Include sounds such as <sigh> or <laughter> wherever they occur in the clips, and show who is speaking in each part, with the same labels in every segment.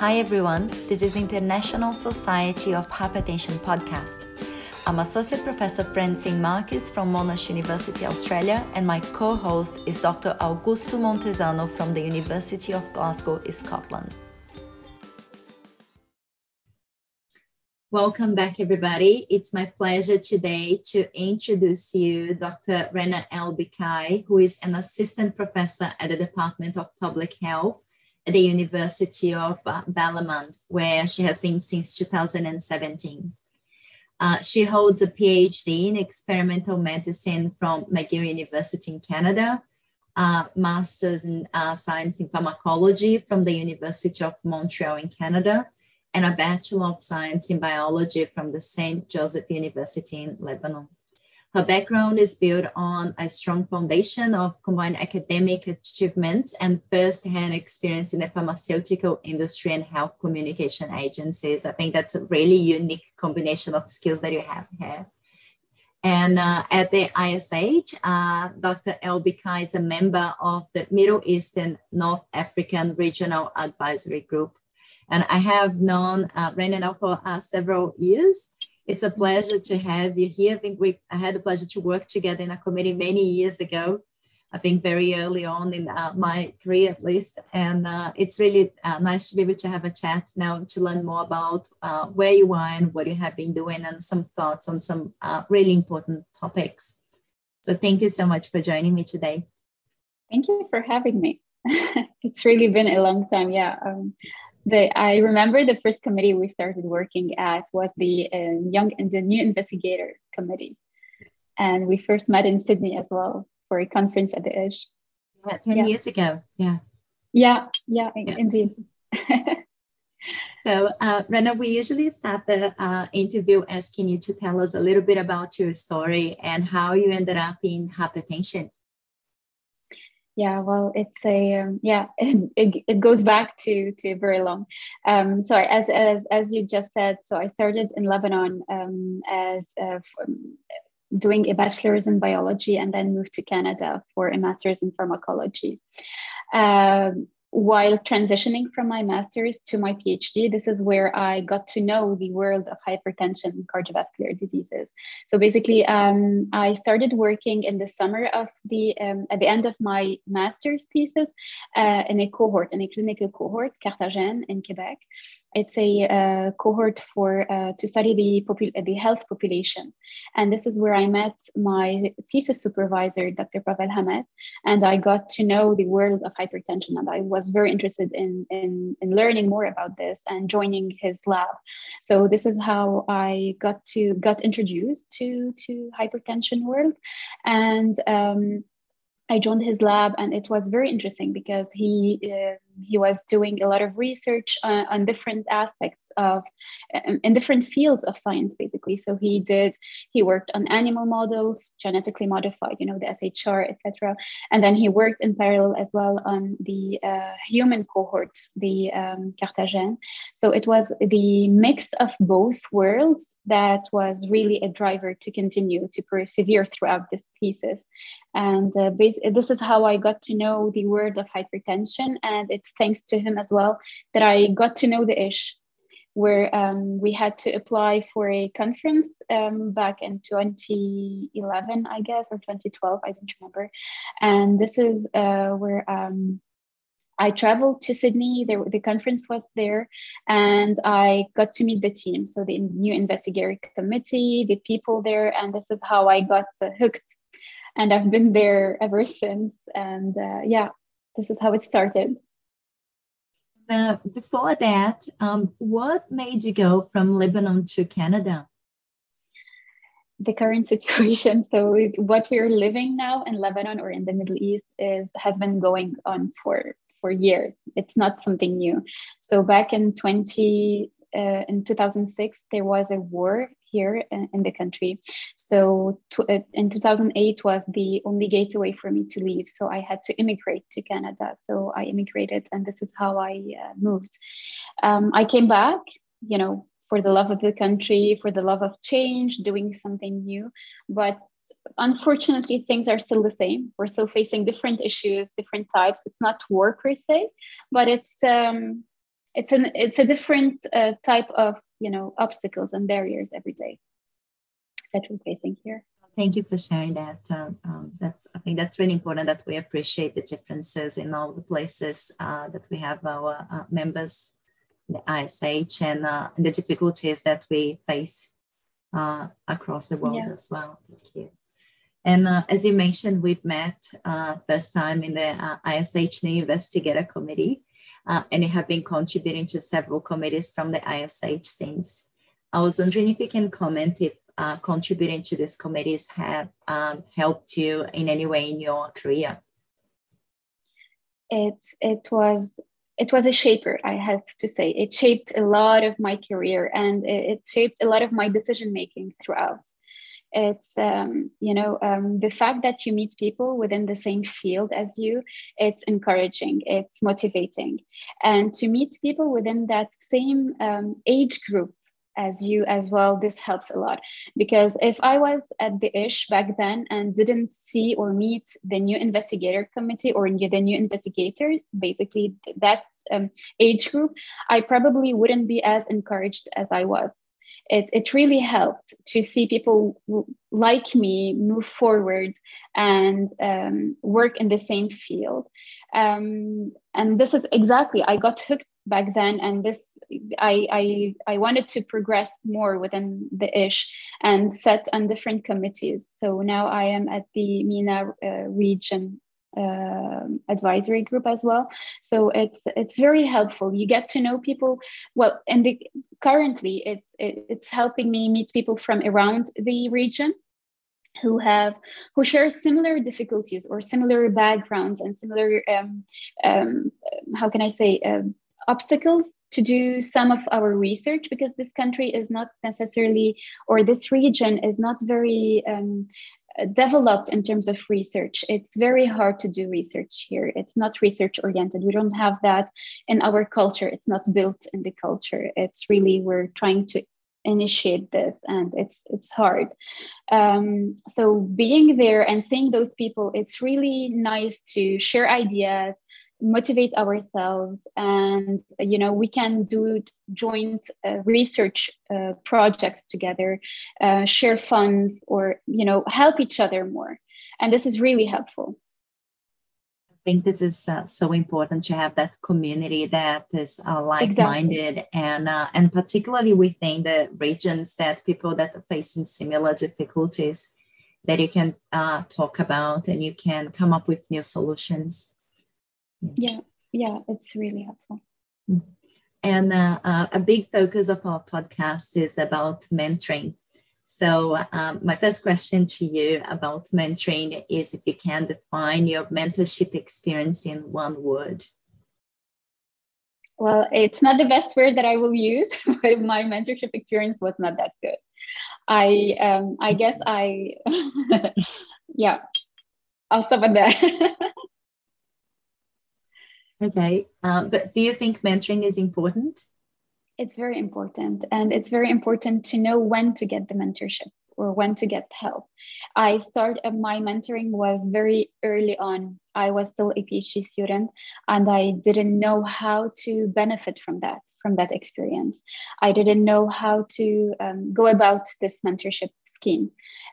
Speaker 1: Hi everyone, this is International Society of Hypertension podcast. I'm Associate Professor Francine Marques from Monash University, Australia, and my co host is Dr. Augusto Montezano from the University of Glasgow, Scotland. Welcome back, everybody. It's my pleasure today to introduce you Dr. Rana El-Bikai, who is an assistant professor at the Department of Public Health the University of uh, where she has been since 2017. Uh, she holds a PhD in experimental medicine from McGill University in Canada, uh, master's in uh, science in pharmacology from the University of Montreal in Canada, and a Bachelor of Science in Biology from the St. Joseph University in Lebanon. Her background is built on a strong foundation of combined academic achievements and first-hand experience in the pharmaceutical industry and health communication agencies. I think that's a really unique combination of skills that you have here. And uh, at the ISH, uh, Dr. El-Bikai is a member of the Middle Eastern North African Regional Advisory Group. And I have known uh, Rana for uh, several years. It's a pleasure to have you here. I think we I had the pleasure to work together in a committee many years ago. I think very early on in uh, my career, at least. And uh, it's really uh, nice to be able to have a chat now to learn more about uh, where you are and what you have been doing and some thoughts on some uh, really important topics. So thank you so much for joining me today.
Speaker 2: Thank you for having me. <laughs> it's really been a long time. Yeah. Um, the, I remember the first committee we started working at was the uh, young and the new investigator committee, and we first met in Sydney as well for a conference at the Ish.
Speaker 1: Yeah, ten yeah. years ago. Yeah.
Speaker 2: Yeah. Yeah. yeah. Indeed. <laughs>
Speaker 1: so, uh, Rana, we usually start the uh, interview asking you to tell us a little bit about your story and how you ended up in hypertension
Speaker 2: yeah well it's a um, yeah <laughs> it, it, goes back to to very long um sorry as as as you just said so i started in lebanon um as uh, doing a bachelor's in biology and then moved to canada for a master's in pharmacology. Um while transitioning from my master's to my PhD, this is where I got to know the world of hypertension and cardiovascular diseases. So basically, um, I started working in the summer of the um, at the end of my master's thesis uh, in a cohort, in a clinical cohort, CARTaGENE in Quebec, it's a uh, cohort for uh, to study the the health population, and this is where I met my thesis supervisor, Dr. Pavel Hamet, and I got to know the world of hypertension, and I was very interested in, in in learning more about this and joining his lab. So this is how I got to got introduced to to hypertension world, and. Um, I joined his lab, and it was very interesting because he uh, he was doing a lot of research uh, on different aspects of um, in different fields of science basically. So he did he worked on animal models genetically modified you know the shr etc and then he worked in parallel as well on the uh, human cohorts, the um, so it was the mix of both worlds that was really a driver to continue to persevere throughout this thesis. And this is how i got to know the world of hypertension and its thanks to him as well that I got to know the Ish, where um, we had to apply for a conference um, back in 2011, I guess, or 2012, I don't remember. And this is uh, where um, I traveled to Sydney. There, the conference was there, and I got to meet the team. So the new investigator committee, the people there, and this is how I got hooked. And I've been there ever since. And uh, yeah, this is how it started
Speaker 1: uh, before that, um, what made you go from Lebanon to Canada?
Speaker 2: The current <laughs> situation. So, what we're living now in Lebanon or in the Middle East is has been going on for for years. It's not something new. So, back in twenty uh, in 2006, there was a war here in, in the country. So to, uh, in 2008 was the only gateway for me to leave. So I had to immigrate to Canada. So I immigrated, and this is how I uh, moved. Um, I came back, you know, for the love of the country, for the love of change, doing something new. But unfortunately things are still the same we're still facing different issues different types it's not war per se but it's um, it's an it's a different uh, type of you know obstacles and barriers every day that we're facing here.
Speaker 1: Thank you for sharing that um, um, that's i think that's really important that we appreciate the differences in all the places uh, that we have our uh, members the ish and uh, the difficulties that we face uh, across the world yeah. as well. Thank you. And uh, as you mentioned, we've met uh, first time in the uh, ISH New Investigator Committee, uh, and you have been contributing to several committees from the ISH since. I was wondering if you can comment if uh, contributing to these committees have um, helped you in any way in your career.
Speaker 2: It it was it was a shaper i have to say it shaped a lot of my career and it shaped a lot of my decision making throughout it's um, you know um, the fact that you meet people within the same field as you it's encouraging it's motivating. And to meet people within that same um, age group as you as well this helps a lot. Because if i was at the ish back then and didn't see or meet the new investigator committee or the new investigators basically that um, age group i probably wouldn't be as encouraged as i was it, it really helped to see people like me move forward and um, work in the same field. Um, and this is exactly, I got hooked back then and this I, I i wanted to progress more within the ish and set on different committees so now i am at the MENA uh, region uh, advisory group as well. So it's it's very helpful. You get to know people well and the currently it's it, it's helping me meet people from around the region who have who share similar difficulties or similar backgrounds and similar um, um, how can i say uh, obstacles to do some of our research because this country is not necessarily or this region is not very um, developed in terms of research. It's very hard to do research here. It's not research oriented. We don't have that in our culture. It's not built in the culture. It's really we're trying to initiate this and it's it's hard um, so being there and seeing those people it's really nice to share ideas motivate ourselves and you know we can do joint uh, research uh, projects together uh, share funds or you know help each other more. And this is really helpful.
Speaker 1: I think this is uh, so important to have that community that is uh, like-minded exactly. and uh, and particularly within the regions that people that are facing similar difficulties that you can talk about and you can come up with new solutions
Speaker 2: yeah. Yeah. It's really helpful.
Speaker 1: Mm-hmm. and uh, uh, a big focus of our podcast is about mentoring. So um, my first question to you about mentoring is if you can define your mentorship experience in one word.
Speaker 2: Well it's not the best word that i will use <laughs> but my mentorship experience was not that good. I um, i guess i <laughs> yeah. I'll stop at that <laughs>
Speaker 1: Okay. Um, but do you think mentoring is important?
Speaker 2: It's very important. And it's very important to know when to get the mentorship or when to get help. I started uh, my mentoring was very early on. I was still a PhD student and I didn't know how to benefit from that, from that experience. I didn't know how to um, go about this mentorship scheme.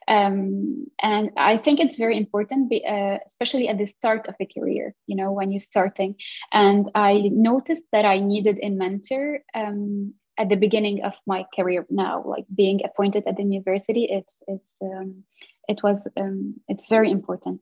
Speaker 2: Um, and I think it's very important, uh, especially at the start of the career, you know, when you're starting. And I noticed that I needed a mentor um, at the beginning of my career now like being appointed at the university it's it's um, it was um, it's very important.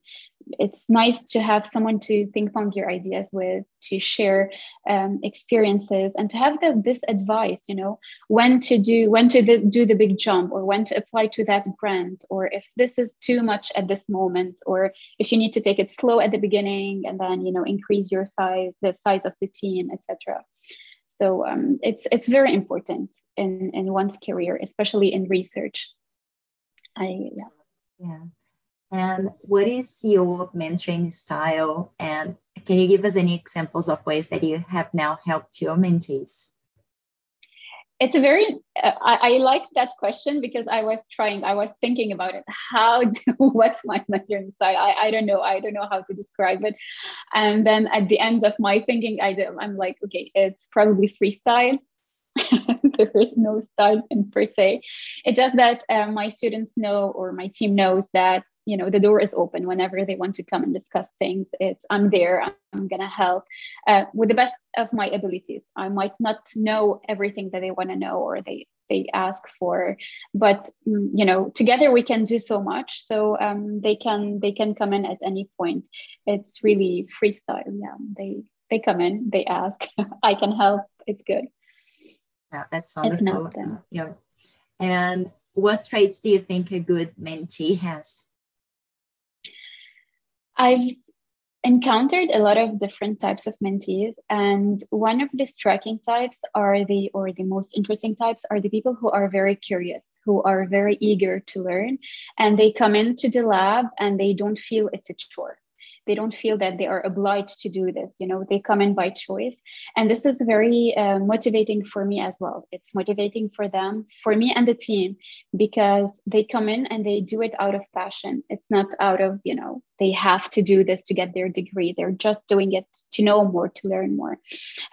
Speaker 2: It's nice to have someone to ping pong your ideas with to share um, experiences and to have the, this advice you know when to do when to the, do the big jump or when to apply to that grant or if this is too much at this moment or if you need to take it slow at the beginning and then you know increase your size the size of the team etc so um, it's it's very important in in one's career, especially in research. I
Speaker 1: yeah. Yeah. And what is your mentoring style? And can you give us any examples of ways that you have now helped your mentees?
Speaker 2: It's a very uh, I, I, like that question because i was trying i was thinking about it. How <laughs> do what's my mentoring style I, I don't know. I don't know how to describe it. And then at the end of my thinking i i'm like okay it's probably freestyle <laughs> there is no in per se. It's just that uh, my students know or my team knows that you know the door is open whenever they want to come and discuss things. It's i'm there i'm, I'm gonna help. Uh, with the best of my abilities. I might not know everything that they want to know or they they ask for but mm, you know together we can do so much. So um, they can they can come in at any point. It's really freestyle. Yeah they they come in they ask <laughs> i can help it's good
Speaker 1: yeah, that's wonderful. Not, uh, yeah. And what traits do you think a good mentee has?
Speaker 2: I've encountered a lot of different types of mentees and one of the striking types are the or the most interesting types are the people who are very curious who are very eager to learn and they come into the lab and they don't feel it's a chore they don't feel that they are obliged to do this you know they come in by choice. And this is very uh, motivating for me as well. It's motivating for them for me and the team because they come in and they do it out of passion. It's not out of you know they have to do this to get their degree. They're just doing it to know more to learn more.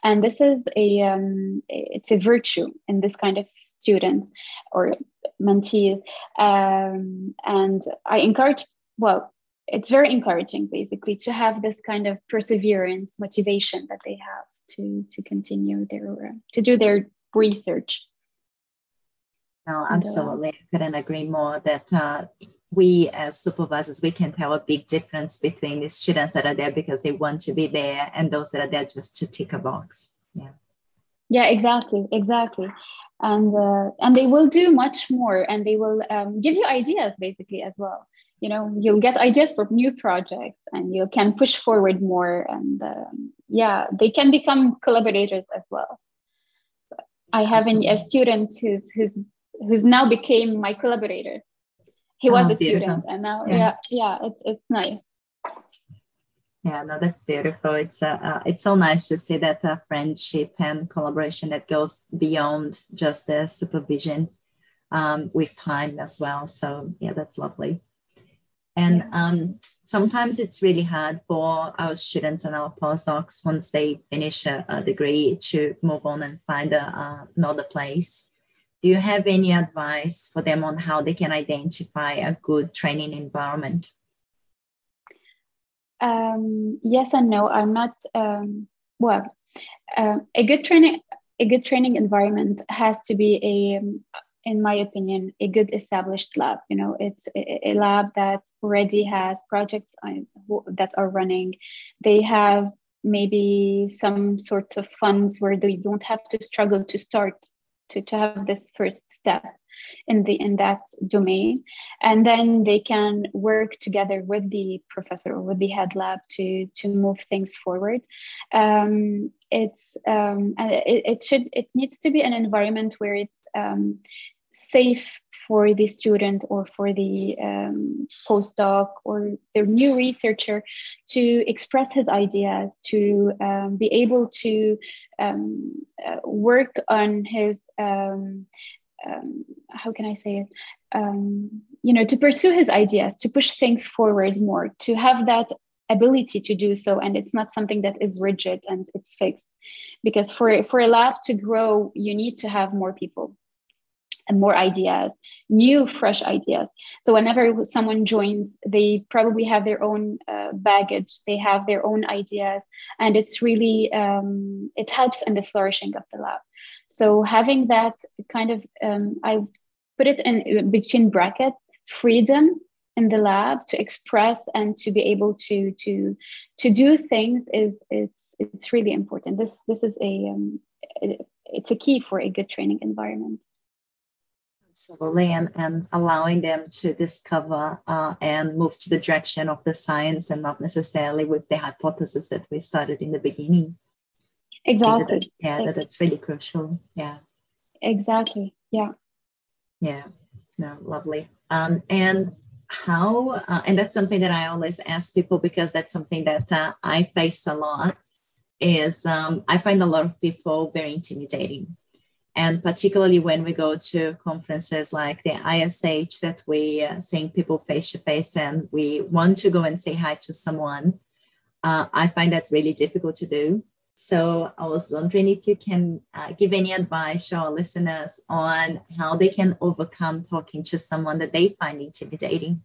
Speaker 2: And this is a um, it's a virtue in this kind of students or mentees. Um, and i encourage well it's very encouraging basically to have this kind of perseverance motivation that they have to to continue their uh, to do their research.
Speaker 1: No absolutely. I couldn't agree more that uh, we as supervisors we can tell a big difference between the students that are there because they want to be there and those that are there just to tick a box. Yeah.
Speaker 2: Yeah exactly exactly. And uh, and they will do much more and they will um, give you ideas basically as well you know you'll get ideas for new projects and you can push forward more and um, yeah they can become collaborators as well. I have an, a student who's who's who's now became my collaborator. He was oh, a beautiful. student and now yeah. yeah yeah it's it's nice.
Speaker 1: Yeah no that's beautiful. It's uh, uh, it's so nice to see that uh, friendship and collaboration that goes beyond just the supervision um, with time as well. So yeah that's lovely and um, sometimes it's really hard for our students and our postdocs once they finish a, a degree to move on and find a, uh, another place. Do you have any advice for them on how they can identify a good training environment?
Speaker 2: Um, yes and no. I'm not um, well. Uh, a good training a good training environment has to be a in my opinion, a good established lab. You know, it's a, a lab that already has projects that are running. They have maybe some sort of funds where they don't have to struggle to start to, to have this first step in the in that domain. And then they can work together with the professor or with the head lab to to move things forward. Um, it's um, it, it should it needs to be an environment where it's um, safe for the student or for the um, postdoc or the new researcher to express his ideas, to um, be able to um, uh, work on his, um, how can I say it? Um, you know, to pursue his ideas, to push things forward more, to have that ability to do so. And it's not something that is rigid and it's fixed. Because for for a lab to grow you need to have more people and more ideas new fresh ideas. So whenever someone joins they probably have their own uh, baggage. They have their own ideas. And it's really um, it helps in the flourishing of the lab so having that kind of um, i put it in between brackets freedom in the lab to express and to be able to to to do things is it's it's really important this this is a um, it's a key for a good training environment
Speaker 1: Absolutely, and, and allowing them to discover uh, and move to the direction of the science and not necessarily with the hypothesis that we started in the beginning.
Speaker 2: Exactly.
Speaker 1: That, yeah, that, that's really crucial. Yeah.
Speaker 2: Exactly. Yeah.
Speaker 1: Yeah. No, lovely. Um, and how, uh, and that's something that I always ask people because that's something that uh, I face a lot. Is um, I find a lot of people very intimidating And particularly when we go to conferences like the ISH that we uh, seeing people face to face and we want to go and say hi to someone, uh, I find that really difficult to do. So I was wondering if you can uh, give any advice to our listeners on how they can overcome talking to someone that they find intimidating.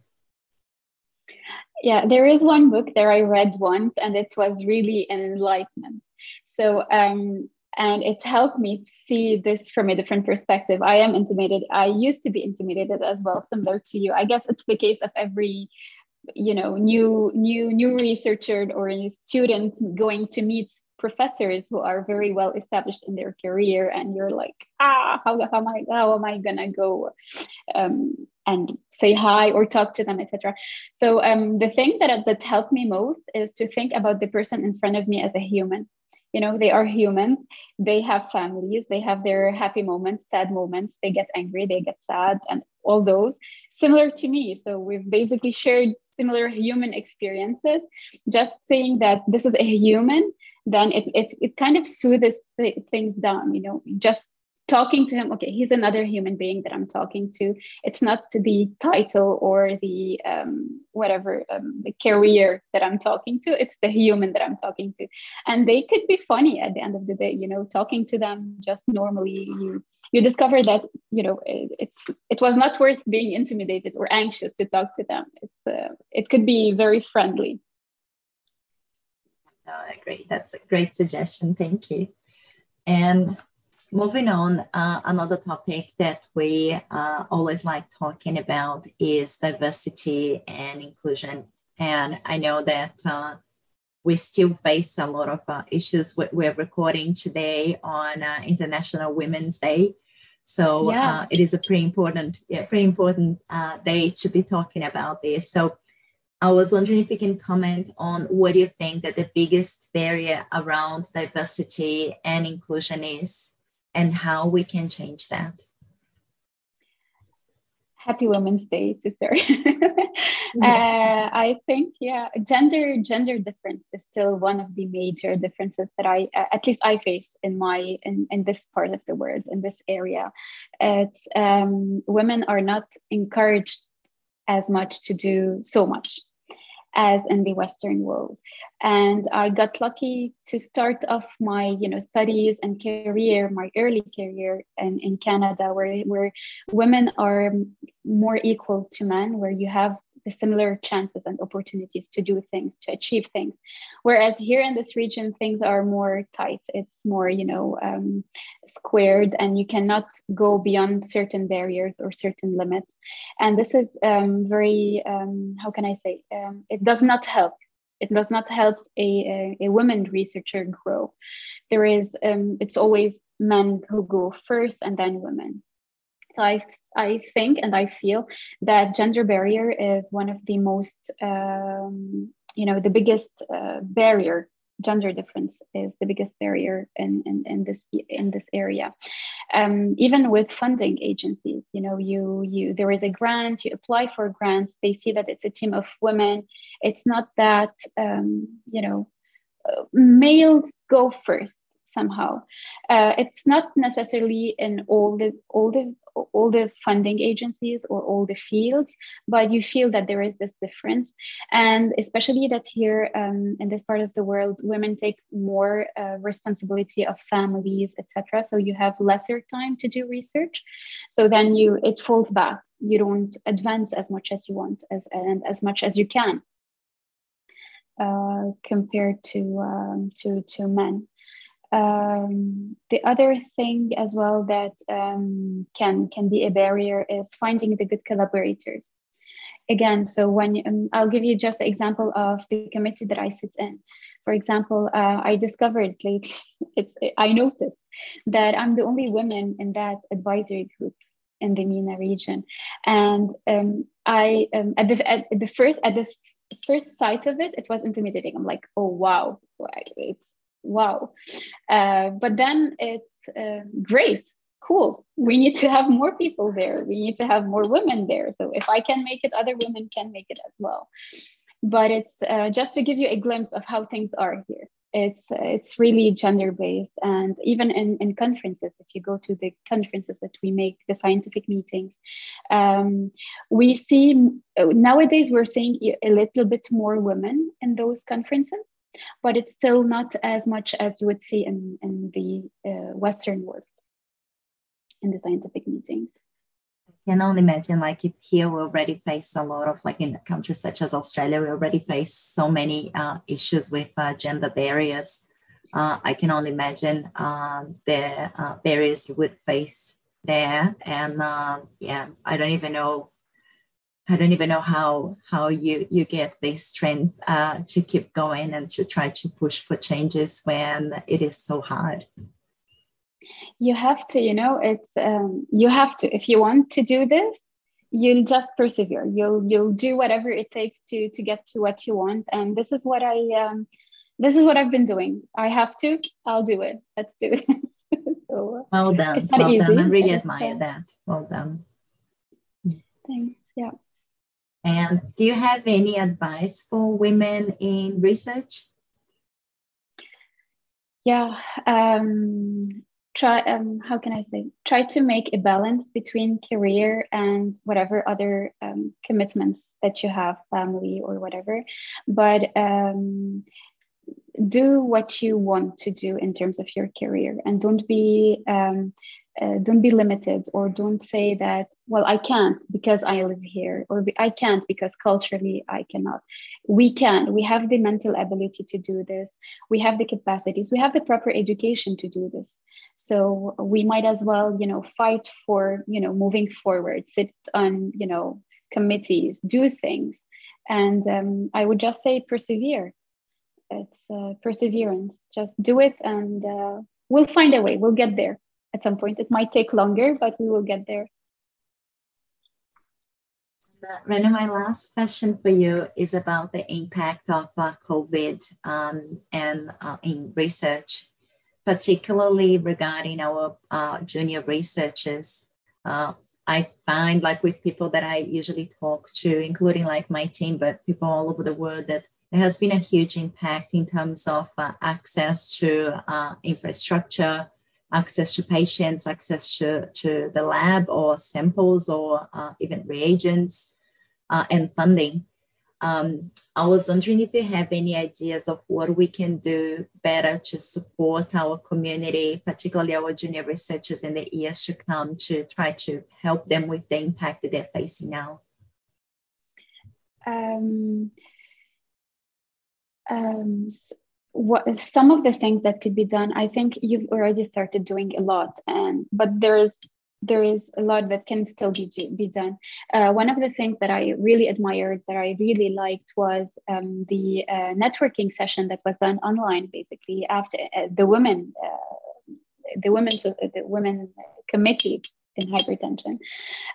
Speaker 2: Yeah, there is one book that I read once, and it was really an enlightenment. So, um, and it helped me see this from a different perspective. I am intimidated. I used to be intimidated as well, similar to you. I guess it's the case of every you know new new new researcher or a student going to meet professors who are very well established in their career and you're like ah how, how am i how am i gonna go um, and say hi or talk to them etc so um, the thing that that helped me most is to think about the person in front of me as a human. You know they are humans they have families. They have their happy moments sad moments. They get angry. They get sad and all those. Similar to me. So we've basically shared similar human experiences. Just saying that this is a human then it, it, it kind of soothes things down you know just talking to him okay he's another human being that i'm talking to. It's not the title or the um, whatever um, the career that i'm talking to it's the human that i'm talking to. And they could be funny at the end of the day you know talking to them just normally you you discover that you know it, it's it was not worth being intimidated or anxious to talk to them. It's uh, it could be very friendly
Speaker 1: no, great that's a great suggestion thank you and moving on, uh, another topic that we uh, always like talking about is diversity and inclusion. And I know that uh, we still face a lot of uh, issues. We're recording today on uh, International Women's Day. So yeah. Uh, it is a pretty important, yeah, pretty important day to be talking about this. So I was wondering if you can comment on what do you think that the biggest barrier around diversity and inclusion is and how we can change that.
Speaker 2: Happy Women's Day sister. <laughs> <laughs> uh, I think, yeah, gender gender difference is still one of the major differences that I, uh, at least I face in my in, in this part of the world, in this area. It's um, women are not encouraged as much to do so much as in the Western world. And I got lucky to start off my, you know, studies and career, my early career in, in Canada, where, where women are more equal to men, where you have the similar chances and opportunities to do things, to achieve things. Whereas here in this region, things are more tight. It's more, you know, um, squared, and you cannot go beyond certain barriers or certain limits. And this is um, very, um, how can I say, um, it does not help. It does not help a, a, a women researcher grow. There is, um, it's always men who go first and then women I, I think and I feel that gender barrier is one of the most, um, you know, the biggest uh, barrier. Gender difference is the biggest barrier in, in, in this in this area. Um, even with funding agencies, you know, you you there is a grant, you apply for grants, they see that it's a team of women. It's not that um, you know uh, males go first somehow. Uh, it's not necessarily in all the all the all the funding agencies or all the fields, but you feel that there is this difference, and especially that here um, in this part of the world, women take more uh, responsibility of families, etc. So you have lesser time to do research. So then you it falls back. You don't advance as much as you want as and as much as you can. Uh, compared to um, to to men um, the other thing as well that um, can can be a barrier is finding the good collaborators. Again so when um, i'll give you just the example of the committee that i sit in. For example uh, i discovered lately <laughs> it's i noticed that i'm the only woman in that advisory group in the MENA region. And um, i um, at, the, at the first at the first sight of it it was intimidating. I'm like oh wow. It's wow. Uh, but then it's uh, great, cool. We need to have more people there. We need to have more women there. So if I can make it, other women can make it as well. But it's uh, just to give you a glimpse of how things are here. it's it's really gender based and even in, in conferences if you go to the conferences that we make the scientific meetings um, we see nowadays we're seeing a little bit more women in those conferences but it's still not as much as you would see in, in the uh, western world in the scientific meetings.
Speaker 1: I can only imagine like if here we already face a lot of like in countries such as australia we already face so many uh, issues with uh, gender barriers. Uh, i can only imagine um, the uh, barriers you would face there. And um, yeah i don't even know i don't even know how how you you get the strength uh, to keep going and to try to push for changes when it is so hard.
Speaker 2: You have to you know it's um, you have to if you want to do this you'll just persevere. You'll you'll do whatever it takes to to get to what you want. And this is what i um, this is what i've been doing. I have to i'll do it. Let's do it. <laughs>
Speaker 1: So, well done. it's not well easy, done. i really admire that. Well done.
Speaker 2: Thanks. Yeah
Speaker 1: and do you have any advice for women in research?
Speaker 2: Yeah um, try um, how can i say? Try to make a balance between career and whatever other um, commitments that you have family or whatever. But um, do what you want to do in terms of your career and don't be um, uh, don't be limited or don't say that well i can't because i live here or i can't because culturally i cannot. We can. We have the mental ability to do this. We have the capacities. We have the proper education to do this. So we might as well you know fight for you know moving forward sit on you know committees do things. And um, i would just say persevere. It's uh, perseverance. Just do it and uh, we'll find a way. We'll get there at some point. It might take longer, but we will get there.
Speaker 1: Rana, my last question for you is about the impact of uh, COVID um, and uh, in research, particularly regarding our uh, junior researchers. Uh, I find, like with people that I usually talk to, including like my team, but people all over the world, that there has been a huge impact in terms of uh, access to uh, infrastructure, access to patients, access to, to the lab or samples or uh, even reagents uh, and funding. Um, I was wondering if you have any ideas of what we can do better to support our community, particularly our junior researchers in the years to come, to try to help them with the impact that they're facing now.
Speaker 2: Um, um, what some of the things that could be done i think you've already started doing a lot and but there is there is a lot that can still be be done. Uh, one of the things that I really admired, that I really liked, was um, the uh, networking session that was done online, basically after uh, the women, uh, the women, the women committee in hypertension.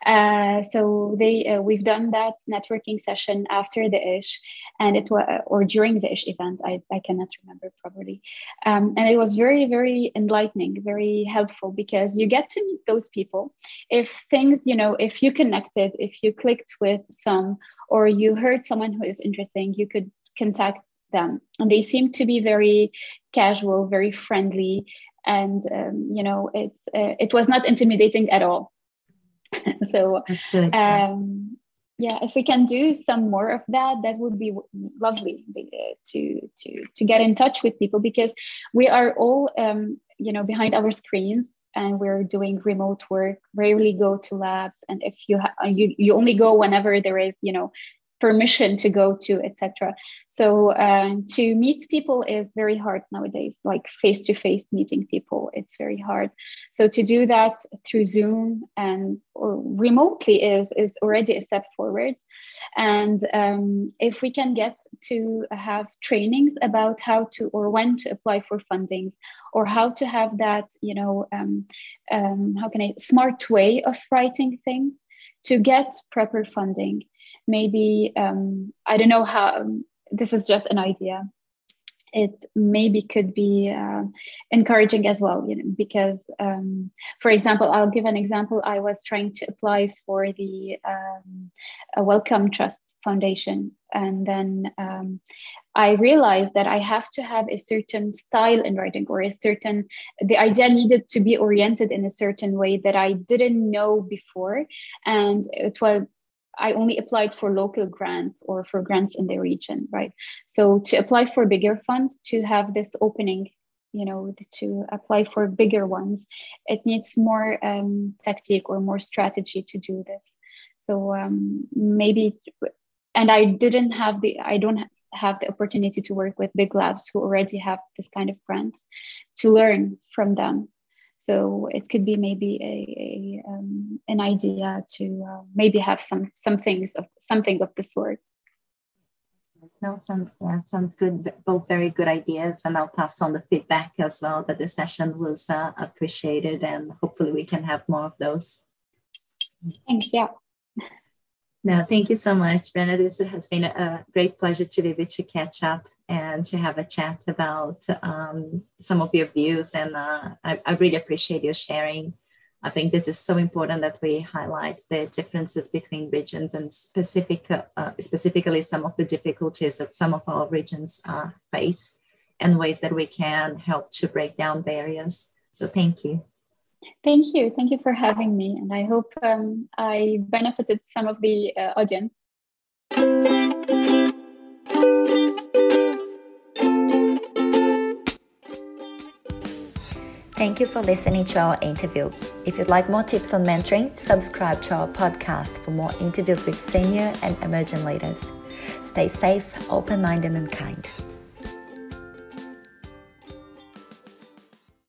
Speaker 2: Uh, so they uh, we've done that networking session after the ish, and it was or during the ish event. I, I cannot remember properly, um, and it was very very enlightening, very helpful because you get to meet those people. If things you know, if you connected, if you clicked with some, or you heard someone who is interesting, you could contact them. And they seem to be very casual very friendly and um, you know it's uh, it was not intimidating at all. <laughs> So um, yeah if we can do some more of that that would be lovely uh, to to to get in touch with people because we are all um, you know behind our screens and we're doing remote work rarely go to labs. And if you ha- you, you only go whenever there is you know permission to go to etc so um, to meet people is very hard nowadays like face to face meeting people it's very hard. So to do that through zoom and or remotely is is already a step forward. And um, if we can get to have trainings about how to or when to apply for fundings or how to have that you know um, um how can i smart way of writing things to get proper funding maybe um, i don't know how um, this is just an idea it maybe could be uh, encouraging as well you know because um, for example i'll give an example i was trying to apply for the um, wellcome trust foundation and then um, I realized that I have to have a certain style in writing or a certain, the idea needed to be oriented in a certain way that I didn't know before. And it was, I only applied for local grants or for grants in the region, right? So to apply for bigger funds, to have this opening, you know, to apply for bigger ones, it needs more um, tactic or more strategy to do this. So um, maybe and i didn't have the i don't have the opportunity to work with big labs who already have this kind of grants to learn from them so it could be maybe a, a um, an idea to uh, maybe have some some things of something of the sort
Speaker 1: no, sounds, yeah, sounds good. Both very good ideas, and I'll pass on the feedback as well that the session was uh, appreciated, and hopefully we can have more of those.
Speaker 2: Thanks. Yeah.
Speaker 1: No, thank you so much, Bernadette. It has been a great pleasure to be able to catch up and to have a chat about um, some of your views. And uh, I, I, really appreciate your sharing. I think this is so important that we highlight the differences between regions and specific, uh, specifically some of the difficulties that some of our regions uh, face and ways that we can help to break down barriers. So thank you.
Speaker 2: Thank you. Thank you for having me. And I hope um, I benefited some of the uh, audience.
Speaker 1: Thank you for listening to our interview. If you'd like more tips on mentoring, subscribe to our podcast for more interviews with senior and emerging leaders. Stay safe, open minded, and kind.